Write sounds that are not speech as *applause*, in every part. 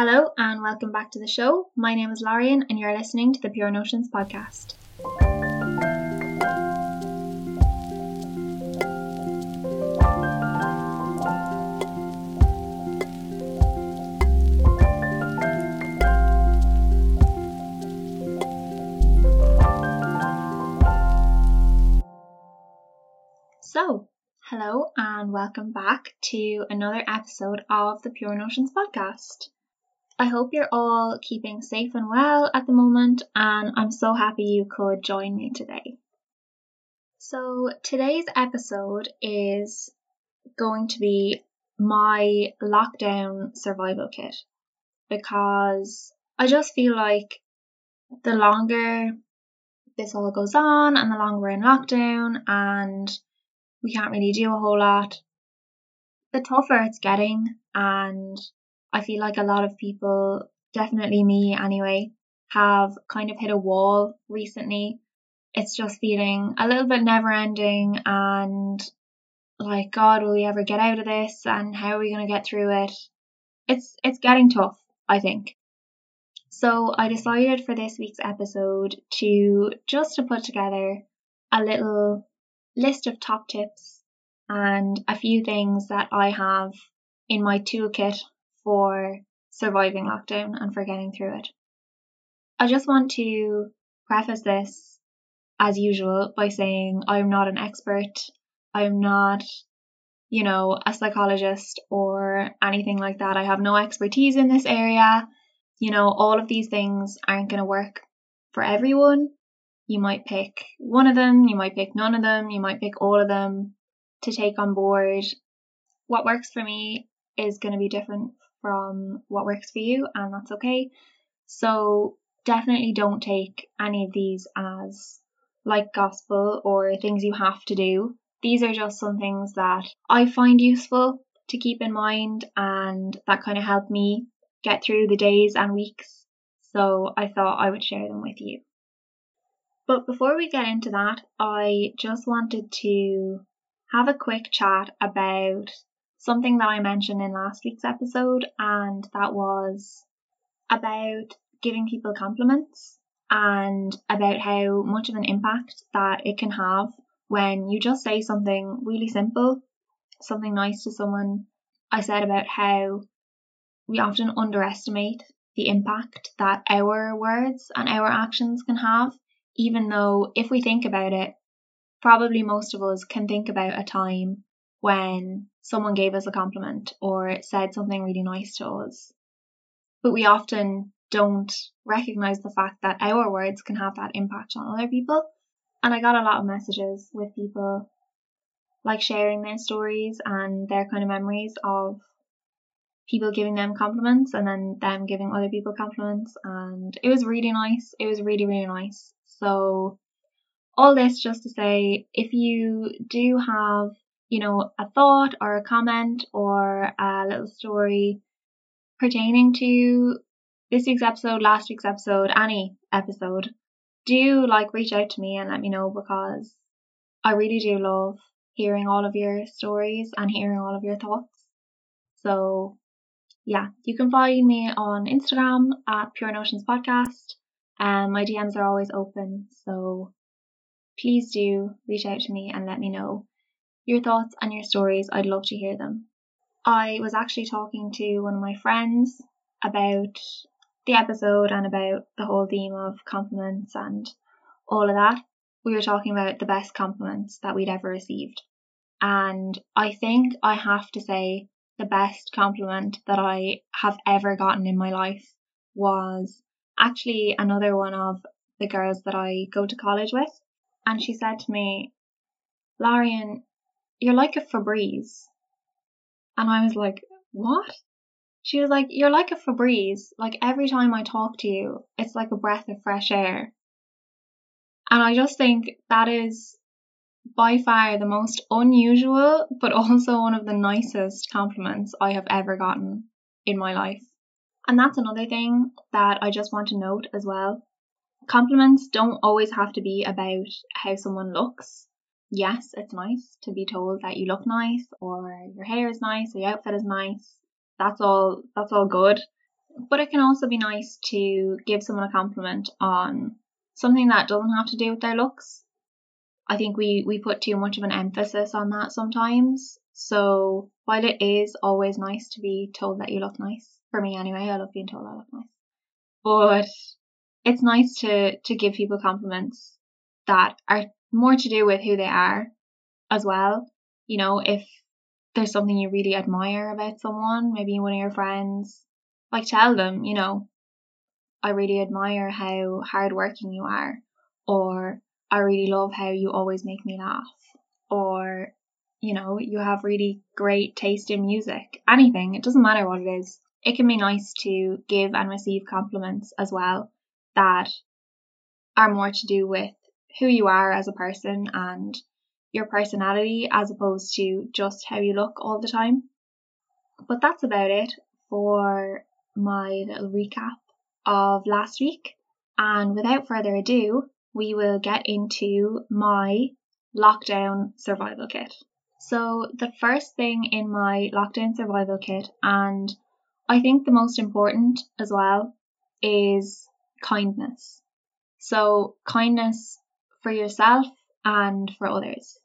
Hello and welcome back to the show. My name is Lórien and you're listening to the Pure Notions podcast. So, hello and welcome back to another episode of the Pure Notions podcast. I hope you're all keeping safe and well at the moment, and I'm so happy you could join me today. So, today's episode is going to be my lockdown survival kit because I just feel like the longer this all goes on and the longer we're in lockdown and we can't really do a whole lot, the tougher it's getting. And I feel like a lot of people, definitely me anyway, have kind of hit a wall recently. It's just feeling a little bit never ending and like, God, will we ever get out of this? And how are we going to get through it? It's, it's getting tough, I think. So I decided for this week's episode to just to put together a little list of top tips and a few things that I have in my toolkit for surviving lockdown and for getting through it. I just want to preface this as usual by saying I'm not an expert. I'm not, you know, a psychologist or anything like that. I have no expertise in this area. You know, all of these things aren't going to work for everyone. You might pick one of them, you might pick none of them, you might pick all of them to take on board. What works for me is going to be different from what works for you, and that's okay. So definitely don't take any of these as like gospel or things you have to do. These are just some things that I find useful to keep in mind and that kind of help me get through the days and weeks. So I thought I would share them with you. But before we get into that, I just wanted to have a quick chat about something that I mentioned in last week's episode, and that was about giving people compliments and about how much of an impact that it can have when you just say something really simple, something nice to someone. I said about how we often underestimate the impact that our words and our actions can have even though if we think about it, probably most of us can think about a time when someone gave us a compliment or said something really nice to us. But we often don't recognize the fact that our words can have that impact on other people. And I got a lot of messages with people like sharing their stories and their kind of memories of people giving them compliments and then them giving other people compliments and it was really nice. It was really, really nice. So all this just to say, if you do have, you know, a thought or a comment or a little story pertaining to this week's episode, last week's episode, any episode, do like reach out to me and let me know because I really do love hearing all of your stories and hearing all of your thoughts. So yeah, you can find me on Instagram at Pure Notions Podcast um, my DMs are always open, so please do reach out to me and let me know your thoughts and your stories. I'd love to hear them. I was actually talking to one of my friends about the episode and about the whole theme of compliments and all of that. We were talking about the best compliments that we'd ever received. And I think I have to say the best compliment that I have ever gotten in my life was actually another one of the girls that I go to college with. And she said to me, Lórien, you're like a Febreze. And I was like, what? She was like, you're like a Febreze. Like every time I talk to you, it's like a breath of fresh air. And I just think that is by far the most unusual, but also one of the nicest compliments I have ever gotten in my life. And that's another thing that I just want to note as well. Compliments don't always have to be about how someone looks. Yes, it's nice to be told that you look nice or your hair is nice or your outfit is nice. That's all that's all good. But it can also be nice to give someone a compliment on something that doesn't have to do with their looks. I think we, we put too much of an emphasis on that sometimes. So while it is always nice to be told that you look nice, for me anyway, I love being told I look nice. But it's nice to to give people compliments that are more to do with who they are as well. You know, if there's something you really admire about someone, maybe one of your friends, like tell them, you know, I really admire how hardworking you are, or I really love how you always make me laugh, or you know, you have really great taste in music. Anything, it doesn't matter what it is. It can be nice to give and receive compliments as well that are more to do with who you are as a person and your personality as opposed to just how you look all the time. But that's about it for my little recap of last week. And without further ado, we will get into my lockdown survival kit. So, the first thing in my lockdown survival kit, and I think the most important as well, is kindness. So, kindness for yourself and for others.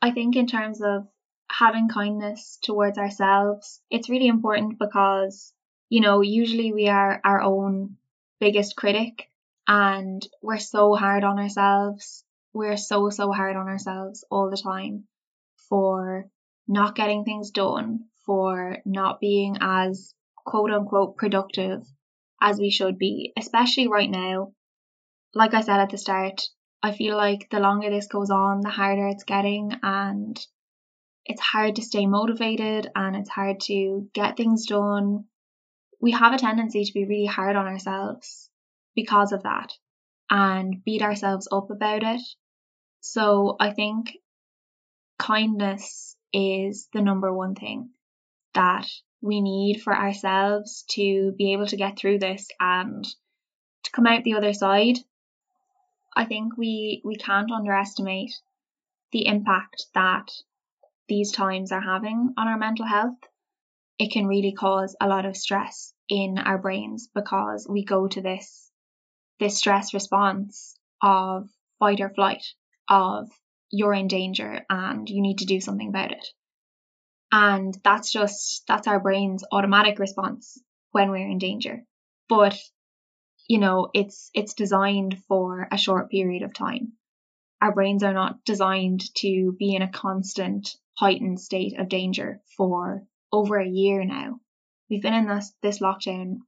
I think, in terms of having kindness towards ourselves, it's really important because, you know, usually we are our own biggest critic and we're so hard on ourselves. We're so, so hard on ourselves all the time for not getting things done, for not being as quote unquote productive as we should be, especially right now. Like I said at the start, I feel like the longer this goes on, the harder it's getting, and it's hard to stay motivated and it's hard to get things done. We have a tendency to be really hard on ourselves because of that and beat ourselves up about it. So I think kindness is the number one thing that we need for ourselves to be able to get through this and to come out the other side. I think we we can't underestimate the impact that these times are having on our mental health. It can really cause a lot of stress in our brains because we go to this this stress response of fight or flight, of you're in danger and you need to do something about it. And that's just, that's our brain's automatic response when we're in danger. But, you know, it's, it's designed for a short period of time. Our brains are not designed to be in a constant heightened state of danger for over a year now. We've been in this, this lockdown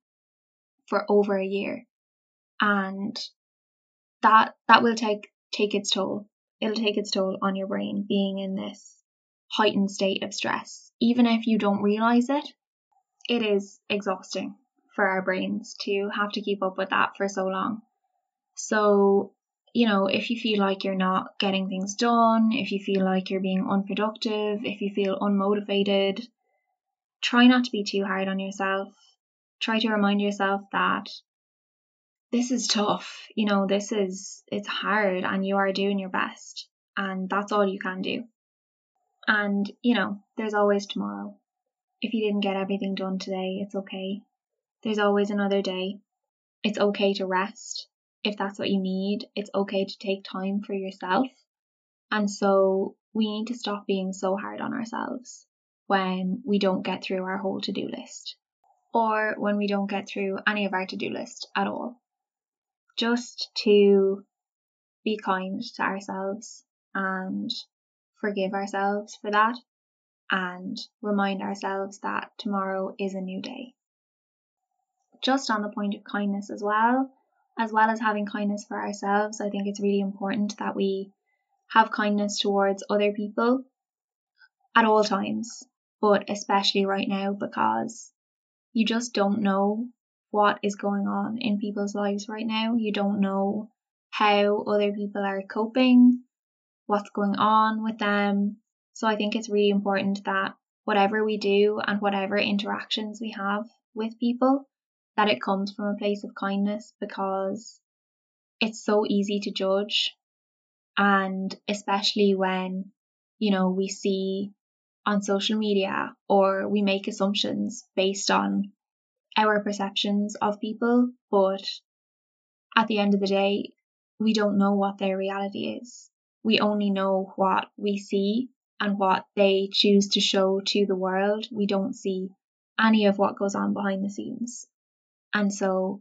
for over a year and that, that will take, take its toll. It'll take its toll on your brain being in this heightened state of stress. Even if you don't realize it, it is exhausting for our brains to have to keep up with that for so long. So, you know, if you feel like you're not getting things done, if you feel like you're being unproductive, if you feel unmotivated, try not to be too hard on yourself. Try to remind yourself that this is tough. You know, this is, it's hard and you are doing your best. And that's all you can do. And, you know, there's always tomorrow. If you didn't get everything done today, it's okay. There's always another day. It's okay to rest if that's what you need. It's okay to take time for yourself. And so we need to stop being so hard on ourselves when we don't get through our whole to do list or when we don't get through any of our to do list at all. Just to be kind to ourselves and forgive ourselves for that and remind ourselves that tomorrow is a new day. Just on the point of kindness as well, as well as having kindness for ourselves, I think it's really important that we have kindness towards other people at all times, but especially right now because you just don't know what is going on in people's lives right now. You don't know how other people are coping what's going on with them. So I think it's really important that whatever we do and whatever interactions we have with people, that it comes from a place of kindness because it's so easy to judge. And especially when, you know, we see on social media or we make assumptions based on our perceptions of people, but at the end of the day, we don't know what their reality is. We only know what we see and what they choose to show to the world. We don't see any of what goes on behind the scenes. And so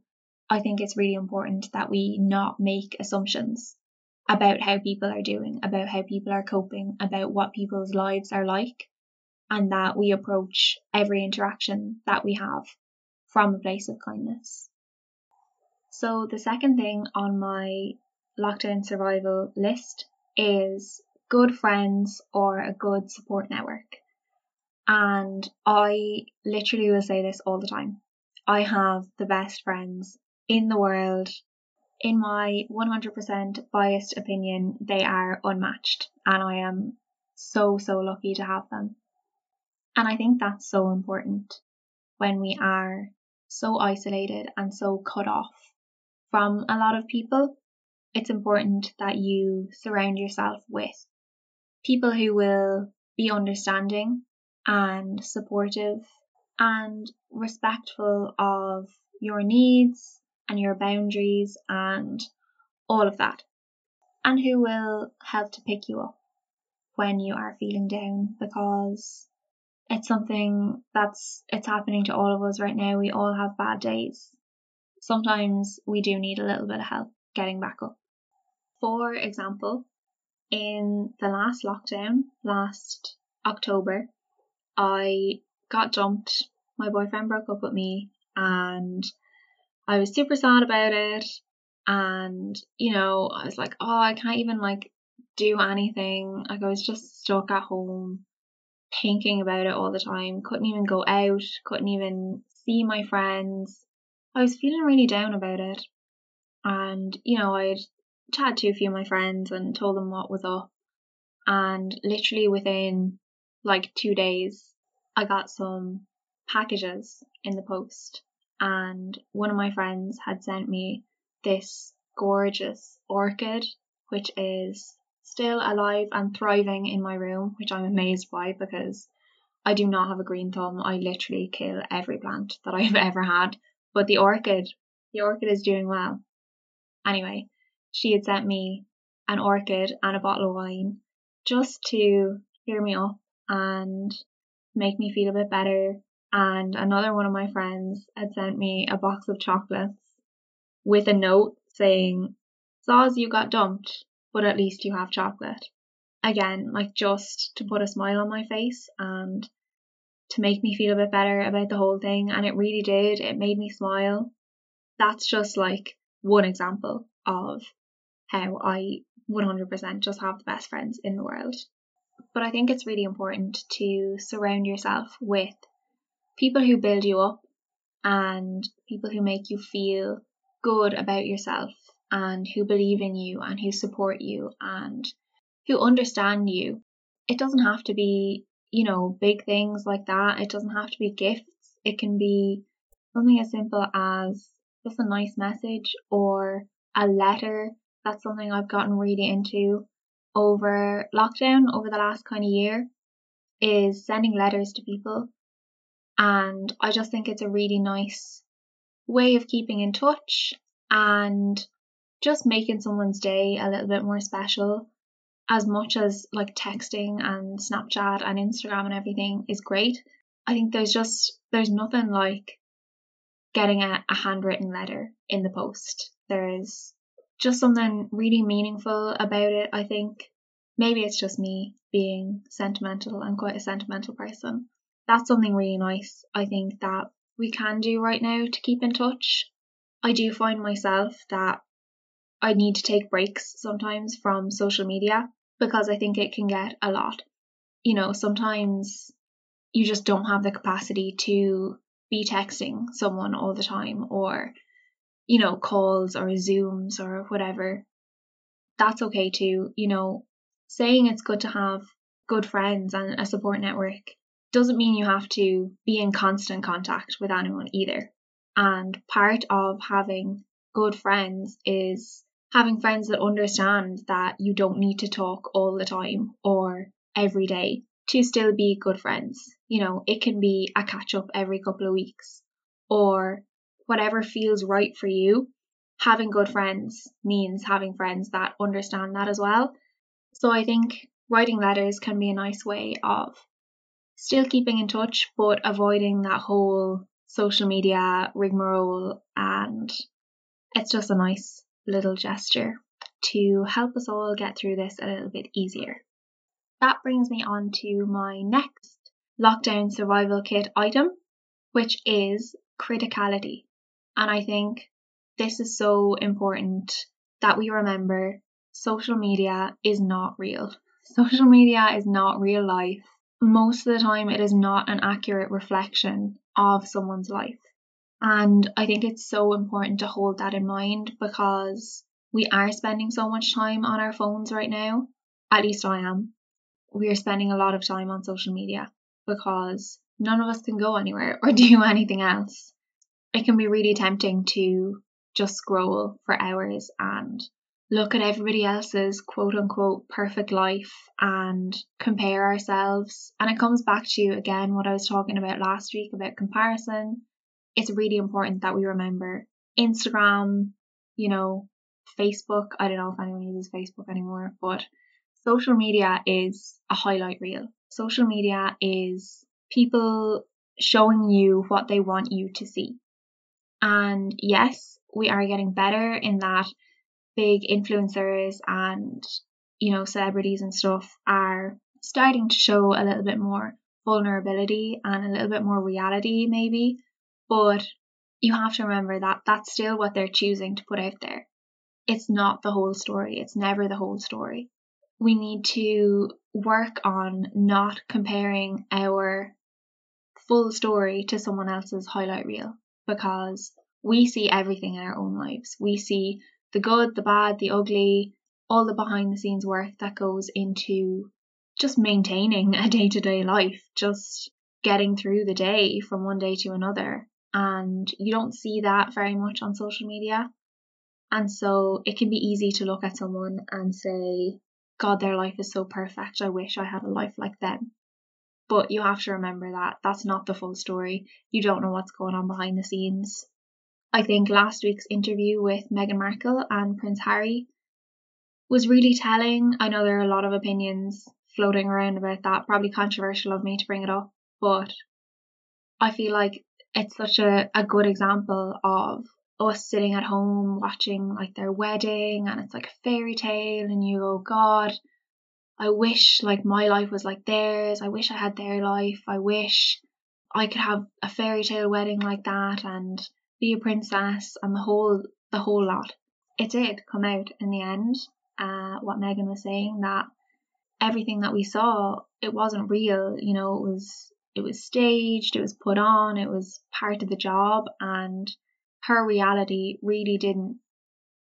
I think it's really important that we not make assumptions about how people are doing, about how people are coping, about what people's lives are like, and that we approach every interaction that we have from a place of kindness. So, the second thing on my lockdown survival list is good friends or a good support network. And I literally will say this all the time. I have the best friends in the world. In my 100% biased opinion, they are unmatched, and I am so, so lucky to have them. And I think that's so important when we are so isolated and so cut off from a lot of people. It's important that you surround yourself with people who will be understanding and supportive and respectful of your needs and your boundaries and all of that, and who will help to pick you up when you are feeling down because it's something that's it's happening to all of us right now. We all have bad days. Sometimes we do need a little bit of help getting back up. For example, in the last lockdown, last October, I got dumped. My boyfriend broke up with me and I was super sad about it. And, you know, I was like, oh, I can't even like do anything. Like I was just stuck at home thinking about it all the time. Couldn't even go out, couldn't even see my friends. I was feeling really down about it. And, you know, I'd chatted to a few of my friends and told them what was up. And literally within like two days, I got some packages in the post. And one of my friends had sent me this gorgeous orchid, which is still alive and thriving in my room, which I'm amazed by because I do not have a green thumb. I literally kill every plant that *laughs* I've ever had. But the orchid, the orchid is doing well. Anyway, she had sent me an orchid and a bottle of wine just to cheer me up and make me feel a bit better. And another one of my friends had sent me a box of chocolates with a note saying, Saws you got dumped, but at least you have chocolate. Again, like just to put a smile on my face and to make me feel a bit better about the whole thing. And it really did. It made me smile. That's just like one example of how I 100% just have the best friends in the world. But I think it's really important to surround yourself with people who build you up and people who make you feel good about yourself and who believe in you and who support you and who understand you. It doesn't have to be, you know, big things like that. It doesn't have to be gifts. It can be something as simple as just a nice message or a letter. That's something I've gotten really into over lockdown over the last kind of year is sending letters to people. And I just think it's a really nice way of keeping in touch and just making someone's day a little bit more special as much as like texting and Snapchat and Instagram and everything is great. I think there's just there's nothing like getting a, a handwritten letter in the post. There's just something really meaningful about it, I think. Maybe it's just me being sentimental. I'm quite a sentimental person. That's something really nice, I think, that we can do right now to keep in touch. I do find myself that I need to take breaks sometimes from social media because I think it can get a lot. You know, sometimes you just don't have the capacity to be texting someone all the time or, you know, calls or Zooms or whatever. That's okay too. You know, saying it's good to have good friends and a support network doesn't mean you have to be in constant contact with anyone either. And part of having good friends is having friends that understand that you don't need to talk all the time or every day to still be good friends. You know, it can be a catch up every couple of weeks or whatever feels right for you, having good friends means having friends that understand that as well. So I think writing letters can be a nice way of still keeping in touch, but avoiding that whole social media rigmarole. And it's just a nice little gesture to help us all get through this a little bit easier. That brings me on to my next lockdown survival kit item, which is criticality. And I think this is so important that we remember social media is not real. *laughs* Social media is not real life. Most of the time, it is not an accurate reflection of someone's life. And I think it's so important to hold that in mind because we are spending so much time on our phones right now. At least I am. We are spending a lot of time on social media because none of us can go anywhere or *laughs* do anything else. It can be really tempting to just scroll for hours and look at everybody else's quote unquote perfect life and compare ourselves. And it comes back to again what I was talking about last week about comparison. It's really important that we remember Instagram, you know, Facebook. I don't know if anyone uses Facebook anymore, but social media is a highlight reel. Social media is people showing you what they want you to see. And yes, we are getting better in that big influencers and, you know, celebrities and stuff are starting to show a little bit more vulnerability and a little bit more reality, maybe. But you have to remember that that's still what they're choosing to put out there. It's not the whole story, it's never the whole story. We need to work on not comparing our full story to someone else's highlight reel because we see everything in our own lives. We see the good, the bad, the ugly, all the behind the scenes work that goes into just maintaining *laughs* a day to day life, just getting through the day from one day to another. And you don't see that very much on social media. And so it can be easy to look at someone and say, God, their life is so perfect. I wish I had a life like them. But you have to remember that that's not the full story. You don't know what's going on behind the scenes. I think last week's interview with Meghan Markle and Prince Harry was really telling. I know there are a lot of opinions floating around about that, probably controversial of me to bring it up, but I feel like it's such a, a good example of us sitting at home watching like their wedding and it's like a fairy tale and you go, God, I wish like my life was like theirs. I wish I had their life. I wish I could have a fairy tale wedding like that and be a princess and the whole the whole lot. It did come out in the end. Uh, what Meghan was saying that everything that we saw it wasn't real. You know, it was it was staged, it was put on, it was part of the job, and her reality really didn't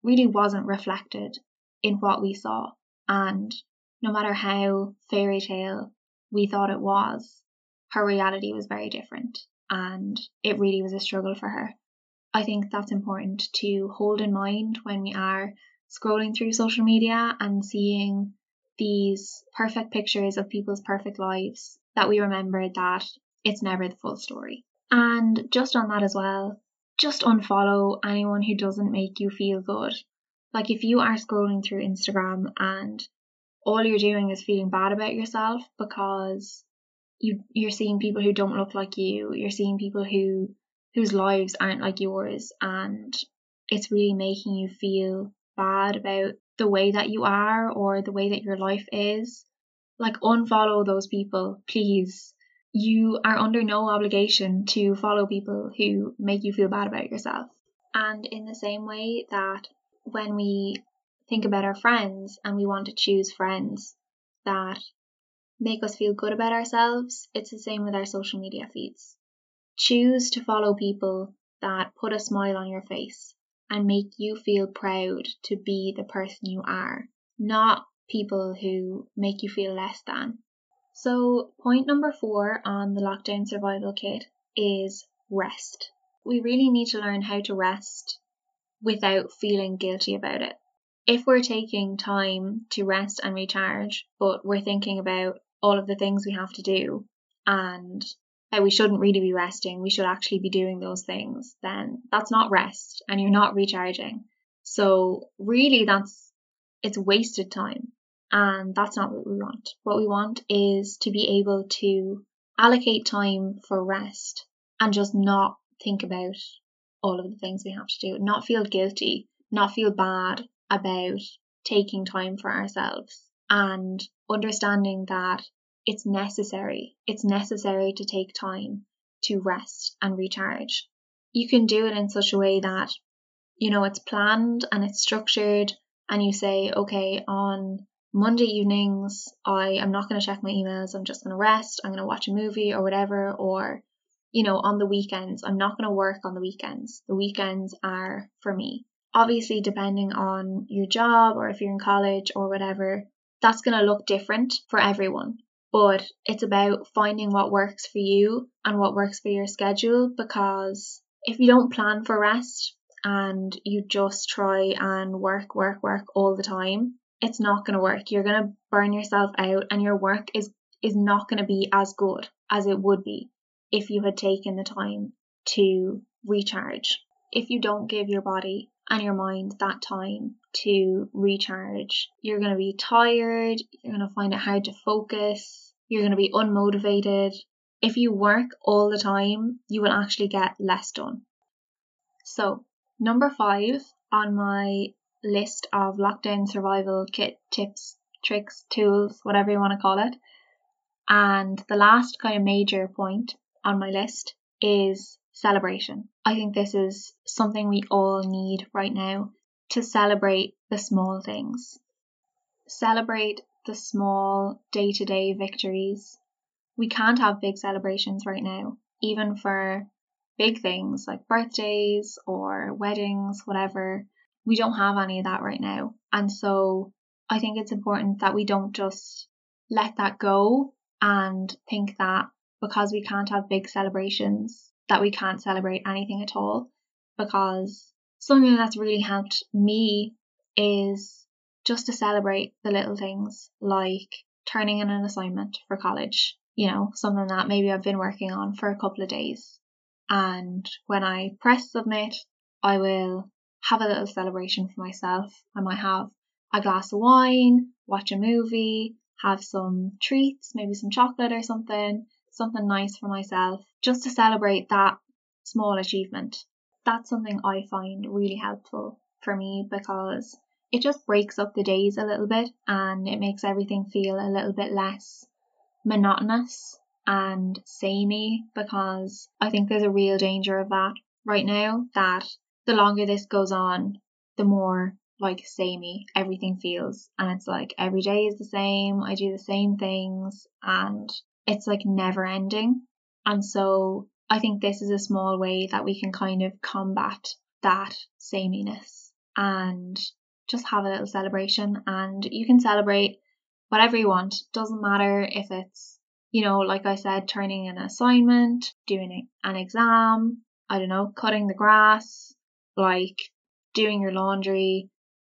really wasn't reflected in what we saw. And no matter how fairy tale we thought it was, her reality was very different, and it really was a struggle for her. I think that's important to hold in mind when we are scrolling through social media and seeing these perfect pictures of people's perfect lives that we remember that it's never the full story. And just on that as well, just unfollow anyone who doesn't make you feel good. Like if you are scrolling through Instagram and all you're doing is feeling bad about yourself because you you're seeing people who don't look like you, you're seeing people who whose lives aren't like yours and it's really making you feel bad about the way that you are or the way that your life is, like unfollow those people, please. You are under no obligation to follow people who make you feel bad about yourself. And in the same way that when we think about our friends and we want to choose friends that make us feel good about ourselves, it's the same with our social media feeds. Choose to follow people that put a smile on your face and make you feel proud to be the person you are, not people who make you feel less than. So, point number four on the lockdown survival kit is rest. We really need to learn how to rest without feeling guilty about it. If we're taking time to rest and recharge, but we're thinking about all of the things we have to do and that we shouldn't really be resting, we should actually be doing those things, then that's not rest and you're not recharging. So really that's it's wasted time and that's not what we want. What we want is to be able to allocate time for rest and just not think about all of the things we have to do, not feel guilty, not feel bad about taking time for ourselves and understanding that it's necessary. It's necessary to take time to rest and recharge. You can do it in such a way that, you know, it's planned and it's structured, and you say, okay, on Monday evenings, I am not going to check my emails. I'm just going to rest. I'm going to watch a movie or whatever. Or, you know, on the weekends, I'm not going to work on the weekends. The weekends are for me. Obviously, depending on your job or if you're in college or whatever, that's going to look different for everyone. But it's about finding what works for you and what works for your schedule because if you don't plan for rest and you just try and work, work, work all the time, it's not going to work. You're going to burn yourself out and your work is is not going to be as good as it would be if you had taken the time to recharge. If you don't give your body and your mind that time to recharge, you're going to be tired, you're going to find it hard to focus, you're going to be unmotivated. If you work all the time, you will actually get less done. So, number five on my list of lockdown survival kit tips, tricks, tools, whatever you want to call it. And the last kind of major point on my list is celebration. I think this is something we all need right now to celebrate the small things. Celebrate the small day to day victories. We can't have big celebrations right now, even for big things like birthdays or weddings, whatever we don't have any of that right now. And so I think it's important that we don't just let that go and think that because we can't have big celebrations, that we can't celebrate anything at all. Because something that's really helped me is just to celebrate the little things like turning in an assignment for college, you know, something that maybe I've been working on for a couple of days. And when I press submit, I will have a little celebration for myself. I might have a glass of wine, watch a movie, have some treats, maybe some chocolate or something, something nice for myself, just to celebrate that small achievement. That's something I find really helpful for me because it just breaks up the days a little bit and it makes everything feel a little bit less monotonous and samey because I think there's a real danger of that right now that the longer this goes on, the more like samey everything feels. And it's like every day is the same, I do the same things, and it's like never ending. And so I think this is a small way that we can kind of combat that sameness and just have a little celebration. And you can celebrate whatever you want. Doesn't matter if it's, you know, like I said, turning an assignment, doing an exam, I don't know, cutting the grass, like doing your laundry,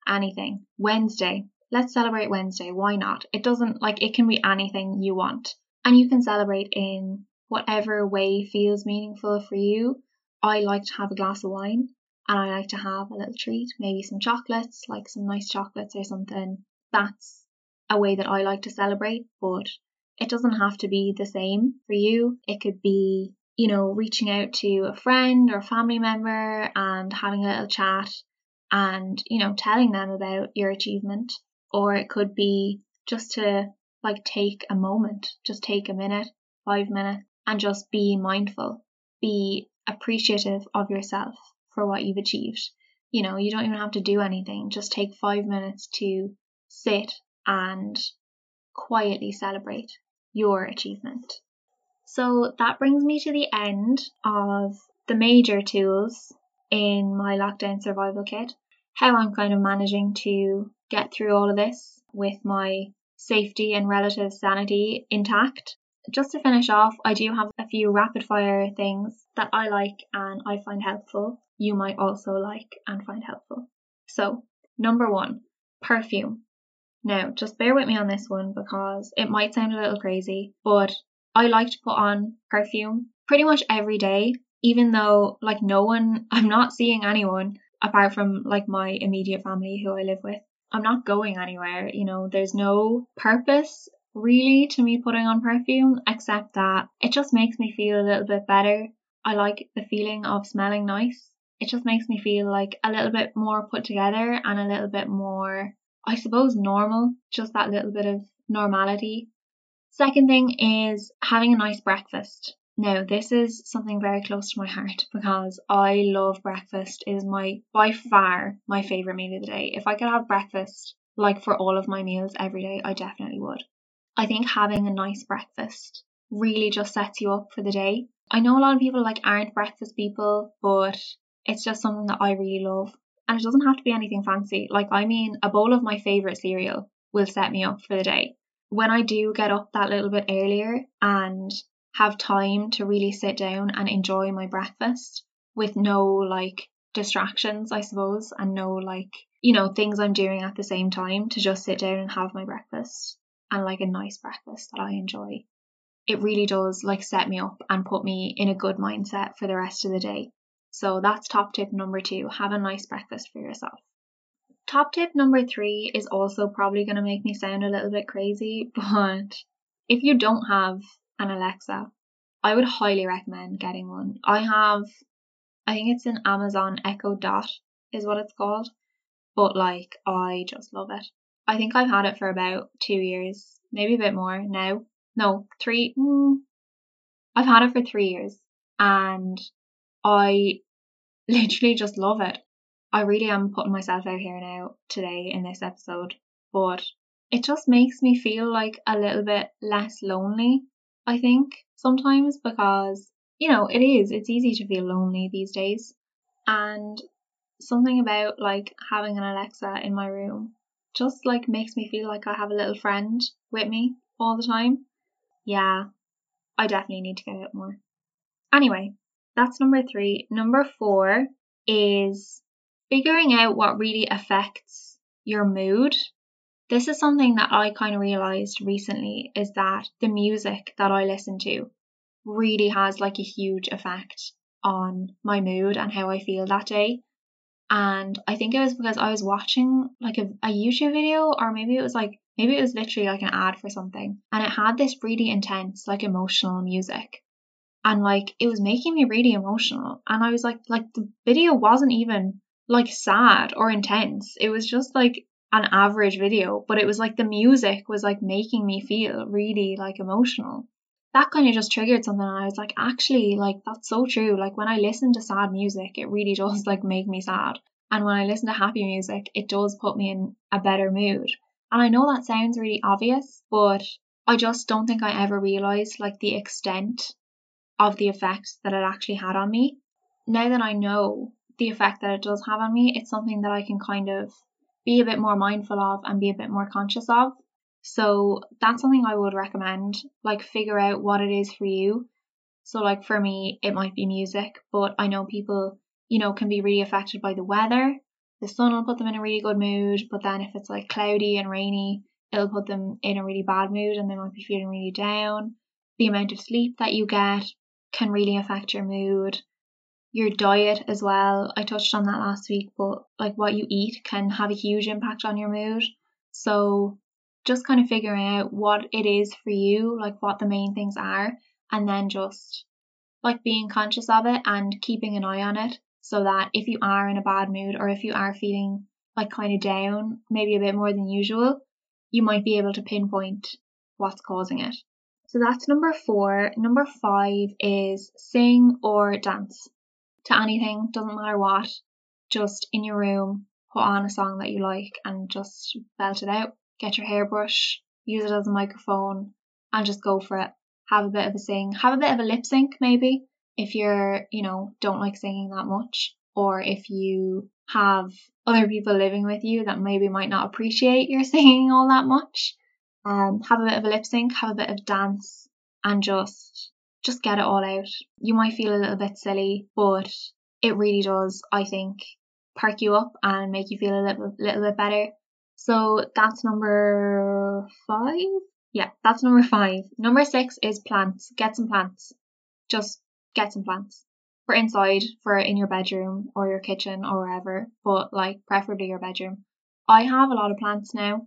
anything. Wednesday. Let's celebrate Wednesday. Why not? It doesn't like it can be anything you want. And you can celebrate in whatever way feels meaningful for you. I like to have a glass of wine and I like to have a little treat, maybe some chocolates, like some nice chocolates or something. That's a way that I like to celebrate, but it doesn't have to be the same for you. It could be you know, reaching out to a friend or a family member and having a little chat and, you know, telling them about your achievement. Or it could be just to like take a moment, just take a minute, five minutes, and just be mindful, be appreciative of yourself for what you've achieved. You know, you don't even have to do anything, just take five minutes to sit and quietly celebrate your achievement. So that brings me to the end of the major tools in my lockdown survival kit. How I'm kind of managing to get through all of this with my safety and relative sanity intact. Just to finish off, I do have a few rapid fire things that I like and I find helpful. You might also like and find helpful. So, number one, perfume. Now, just bear with me on this one because it might sound a little crazy, but I like to put on perfume pretty much every day, even though like no one, *laughs* I'm not seeing anyone apart from like my immediate family who I live with. I'm not going anywhere, you know, there's no purpose really to me putting on perfume except that it just makes me feel a little bit better. I like the feeling of smelling nice. It just makes me feel like a little bit more put together and a little bit more, I suppose, normal, just that little bit of normality. Second thing is having a nice breakfast. Now, this is something very close to my heart because I love breakfast. It is my by far my favorite meal of the day. If I could have breakfast like for all of my meals every day, I definitely would. I think having a nice breakfast really just sets you up for the day. I know a lot of people like aren't breakfast people, but it's just something that I really love. And it doesn't have to be anything fancy. Like I mean a bowl of my favorite cereal will set me up for the day. When I do get up that little bit earlier and have time to really sit down and enjoy my breakfast with no like distractions, I suppose, and no like, you know, things I'm doing at the same time to just sit down and have my breakfast and like a nice breakfast that I enjoy. It really does like set me up and put me in a good mindset for the rest of the day. So that's top tip number two have a nice breakfast for yourself. Top tip number three is also probably going to make me sound a little bit crazy, *laughs* but if you don't have an Alexa, I would highly recommend getting one. I have, I think it's an Amazon Echo Dot, is what it's called, but like I just love it. I think I've had it for about two years, maybe a bit more now. No, three. Mm, I've had it for three years and I *laughs* literally just love it. I really am putting myself out here now today in this episode, but it just makes me feel like a little bit less lonely I think, sometimes because, you know, it is, it's easy to feel lonely these days. And something about like having an Alexa in my room just like makes me feel like I have a little friend with me all the time. Yeah, I definitely need to get it more. Anyway, that's number three. Number four is figuring out what really affects your mood this is something that I kind of realized recently is that the music that I listen to really has like a huge effect on my mood and how I feel that day. And I think it was because I was watching like a, a YouTube video, or maybe it was like, maybe it was literally like an ad for something. And it had this really intense, like emotional music. And like it was making me really emotional. And I was like, like the video wasn't even like sad or intense. It was just like an average video, but it was like the music was like making me feel really like emotional. That kind of just triggered something I was like, actually, like that's so true. Like when I listen to sad music, it really *laughs* does like make me sad. And when I listen to happy music, it does put me in a better mood. And I know that sounds really obvious, but I just don't think I ever realized like the extent of the effect that it actually had on me. Now that I know the effect that it does have on me, it's something that I can kind of be a bit more mindful of and be a bit more conscious of. So that's something I would recommend. Like figure out what it is for you. So like for me, it might be music, but I know people, you know, can be really affected by the weather. The sun will put them in a really good mood, but then if it's like cloudy and rainy, it'll put them in a really bad mood and they might be feeling really down. The amount of sleep that you get can really affect your mood your diet as well. I touched on that last week, but like what you eat can have a huge impact on your mood. So just kind of figuring out what it is for you, like what the main things are, and then just like being conscious of it and keeping an eye on it so that if you are in a bad mood or if you are feeling like kind of down, maybe a bit more than usual, you might be able to pinpoint what's causing it. So that's number four. Number five is sing or dance to anything, doesn't matter what, just in your room, put on a song that you like and just belt it out. Get your hairbrush, use it as a microphone, and just go for it. Have a bit of a sing, have a bit of a lip sync maybe if you're, you know, don't like singing that much, or if you have other people living with you that maybe might not appreciate your *laughs* singing all that much. Um, have a bit of a lip sync, have a bit of dance, and just just get it all out. You might feel a little bit silly, but it really does, I think, perk you up and make you feel a little, little bit better. So that's number five. Yeah, that's number five. Number six is plants. Get some plants. Just get some plants. For inside, for in your bedroom or your kitchen or wherever, but like preferably your bedroom. I have a lot of plants now.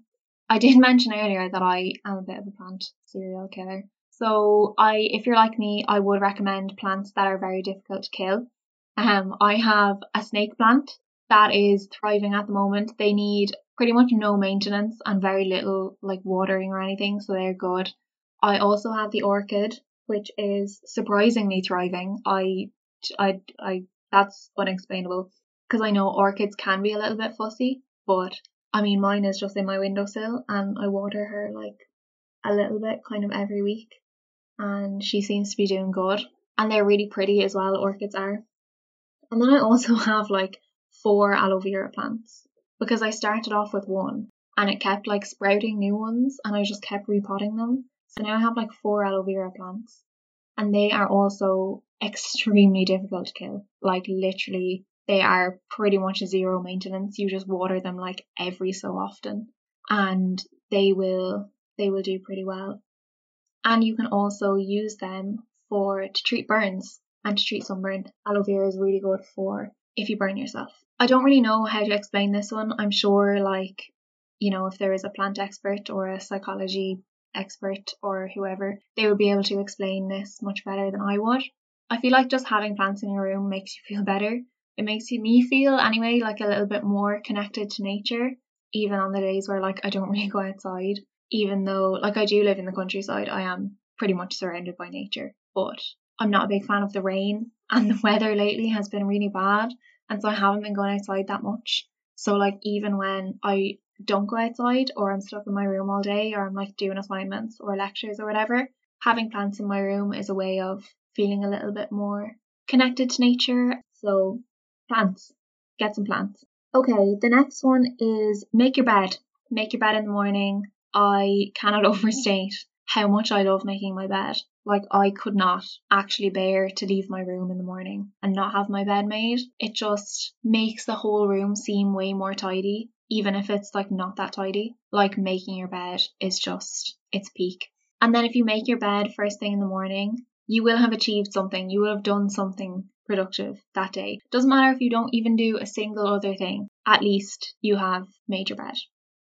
I did *laughs* mention earlier that I am a bit of a plant serial killer. So I if you're like me, I would recommend plants that are very difficult to kill. Um I have a snake plant that is thriving at the moment. They need pretty much no maintenance and very little like watering or anything, so they're good. I also have the orchid, which is surprisingly thriving. I I I that's unexplainable because I know orchids can be a little bit fussy, but I mean mine is just in my windowsill and I water her like a little bit kind of every week and she seems to be doing good. And they're really pretty as well, orchids are. And then I also *laughs* have like four aloe vera plants because I started off with one and it kept like sprouting new ones and I just kept repotting them. So now I have like four aloe vera plants and they are also extremely difficult to kill. Like literally they are pretty much zero maintenance. You just water them like every so often and they will they will do pretty well and you can also use them for to treat burns and to treat sunburn. Aloe vera is really good for if you burn yourself. I don't really know how to explain this one. I'm sure like you know if there is a plant expert or a psychology expert or whoever, they would be able to explain this much better than I would. I feel like just having plants in your room makes you feel *laughs* better. It makes me feel anyway like a little bit more connected to nature, even on the days where like I don't *laughs* really go outside even though like I do live in the countryside, I am pretty much surrounded by nature. But I'm not a big fan of the rain *laughs* and the weather lately has been really bad and so I haven't been going outside that much. So like even when I don't go outside or I'm stuck in my room all day or I'm like doing assignments or lectures or whatever, having plants in my room is a way of feeling a little bit more connected to nature. So plants, get some plants. Okay, the next one is make your bed. Make your bed in the morning. I cannot *laughs* overstate how much I love making my bed. Like I could not actually bear to leave my room in the morning and not have my bed made. It just makes the whole room seem way more tidy, even if it's like not that tidy. Like making your bed is just it's peak. And then if you make your bed first thing in the morning, you will have achieved something. You will have done something productive that day. Doesn't matter if you don't even do a single other thing. At least you have made your bed.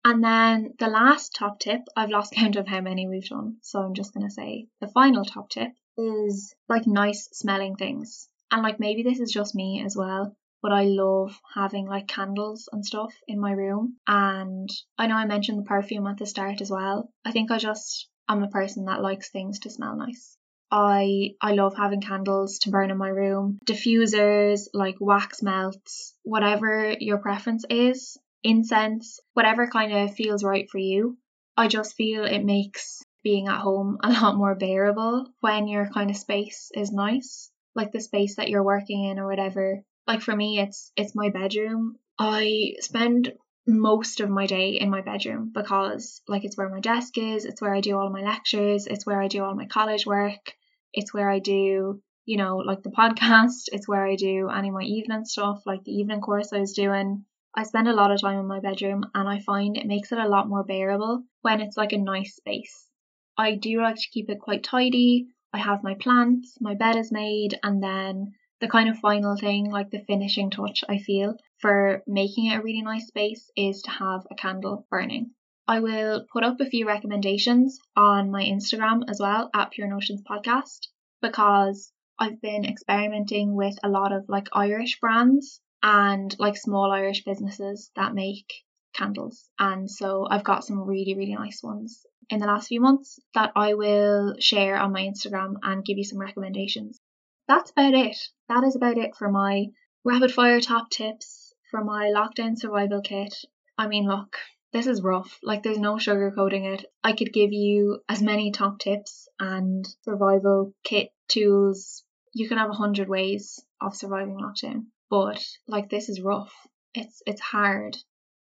And then the last top tip, I've lost *laughs* count of how many we've done, so I'm just going to say the final top tip is like nice smelling things. And like maybe this is just me as well, but I love having like candles and stuff in my room. And I know I mentioned the perfume at the start as well. I think I just I'm a person that likes things to smell nice. I I love having candles to burn in my room, diffusers, like wax melts, whatever your preference is incense, whatever kind of feels right for you. I just feel it makes being at home *laughs* a lot more bearable when your kind of space is nice, like the space that you're working in or whatever. Like for me, it's it's my bedroom. I spend most of my day in my bedroom because like it's where my desk is, it's where I do all my lectures, it's where I do all my college work, it's where I do, you know, like the *laughs* podcast, it's where I do any of my evening stuff, like the evening course I was doing. I spend a lot of time in my bedroom and I find it makes it a lot more bearable when it's like a nice space. I do like to keep it quite tidy. I have my plants, my bed is made, and then the kind of final thing, like the finishing touch, I feel, for making it a really nice space is to have a candle burning. I will put up a few recommendations on my Instagram as well at Pure Notions Podcast because I've been experimenting with a lot of like Irish brands and like small Irish businesses that make candles. And so I've got some really, really nice ones in the last few months that I will share on my Instagram and give you some recommendations. That's about it. That is about it for my rapid fire top tips for my lockdown survival kit. I mean, look, this is rough. Like, there's no sugarcoating it. I could give you as many top tips and survival kit tools. You can have a hundred ways of surviving lockdown but like this is rough. It's it's hard.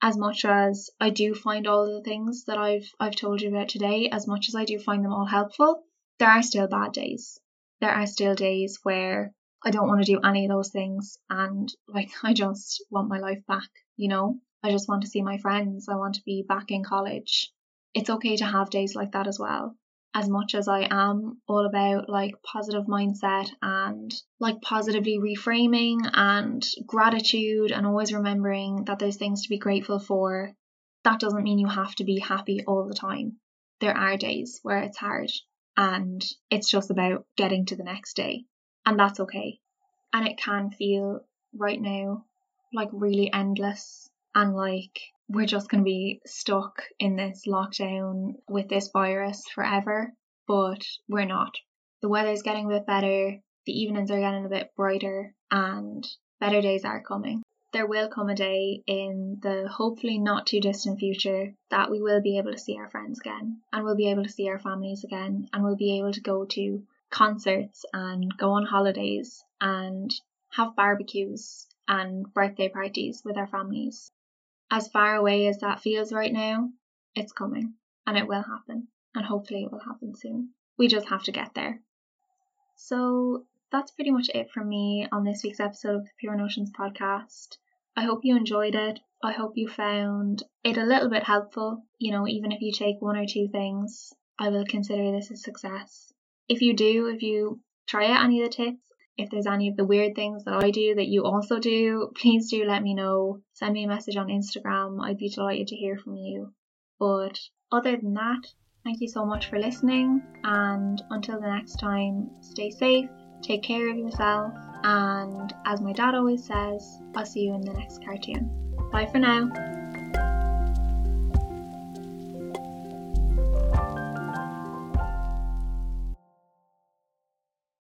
As much as I do find all the things that I've I've told you about today, as much as I do find them all helpful, there are still bad days. There are still days where I don't want to do any of those things and like *laughs* I just want my life back, you know? I just want to see my friends. I want to be back in college. it's okay to have days like that as well. As much as I am all about like positive mindset and like positively reframing and gratitude and always remembering that there's things to be grateful for, that doesn't mean you have to be happy all the time. There are days where it's hard and it's just about getting to the next day, and that's okay. And it can feel right now like really endless and like we're just going to be stuck in this lockdown with this virus forever, but we're not. The weather's getting a bit better, the evenings are getting a bit brighter, and better days are coming. There will come a day in the hopefully not too distant future that we will be able to see our friends again, and we'll be able to see our families again, and we'll be able to go to concerts and go on holidays and have barbecues and birthday parties with our families as far away as that feels right now, it's coming and it will happen. And hopefully it will happen soon. We just have to get there. So that's pretty much it from me on this week's episode of the Pure Notions podcast. I hope you enjoyed it. I hope you found it a little bit helpful. You know, even if you take one or two things, I will consider this a success. If you do, if you try out any of the tips, if there's any of the weird things that I do that you also do, please do let me know. Send me a message on Instagram. I'd be delighted to hear from you. But other than that, thank you so much for listening. And until the next time, stay safe, take care of yourself, and as my dad always says, I'll see you in the next cartoon. Bye for now.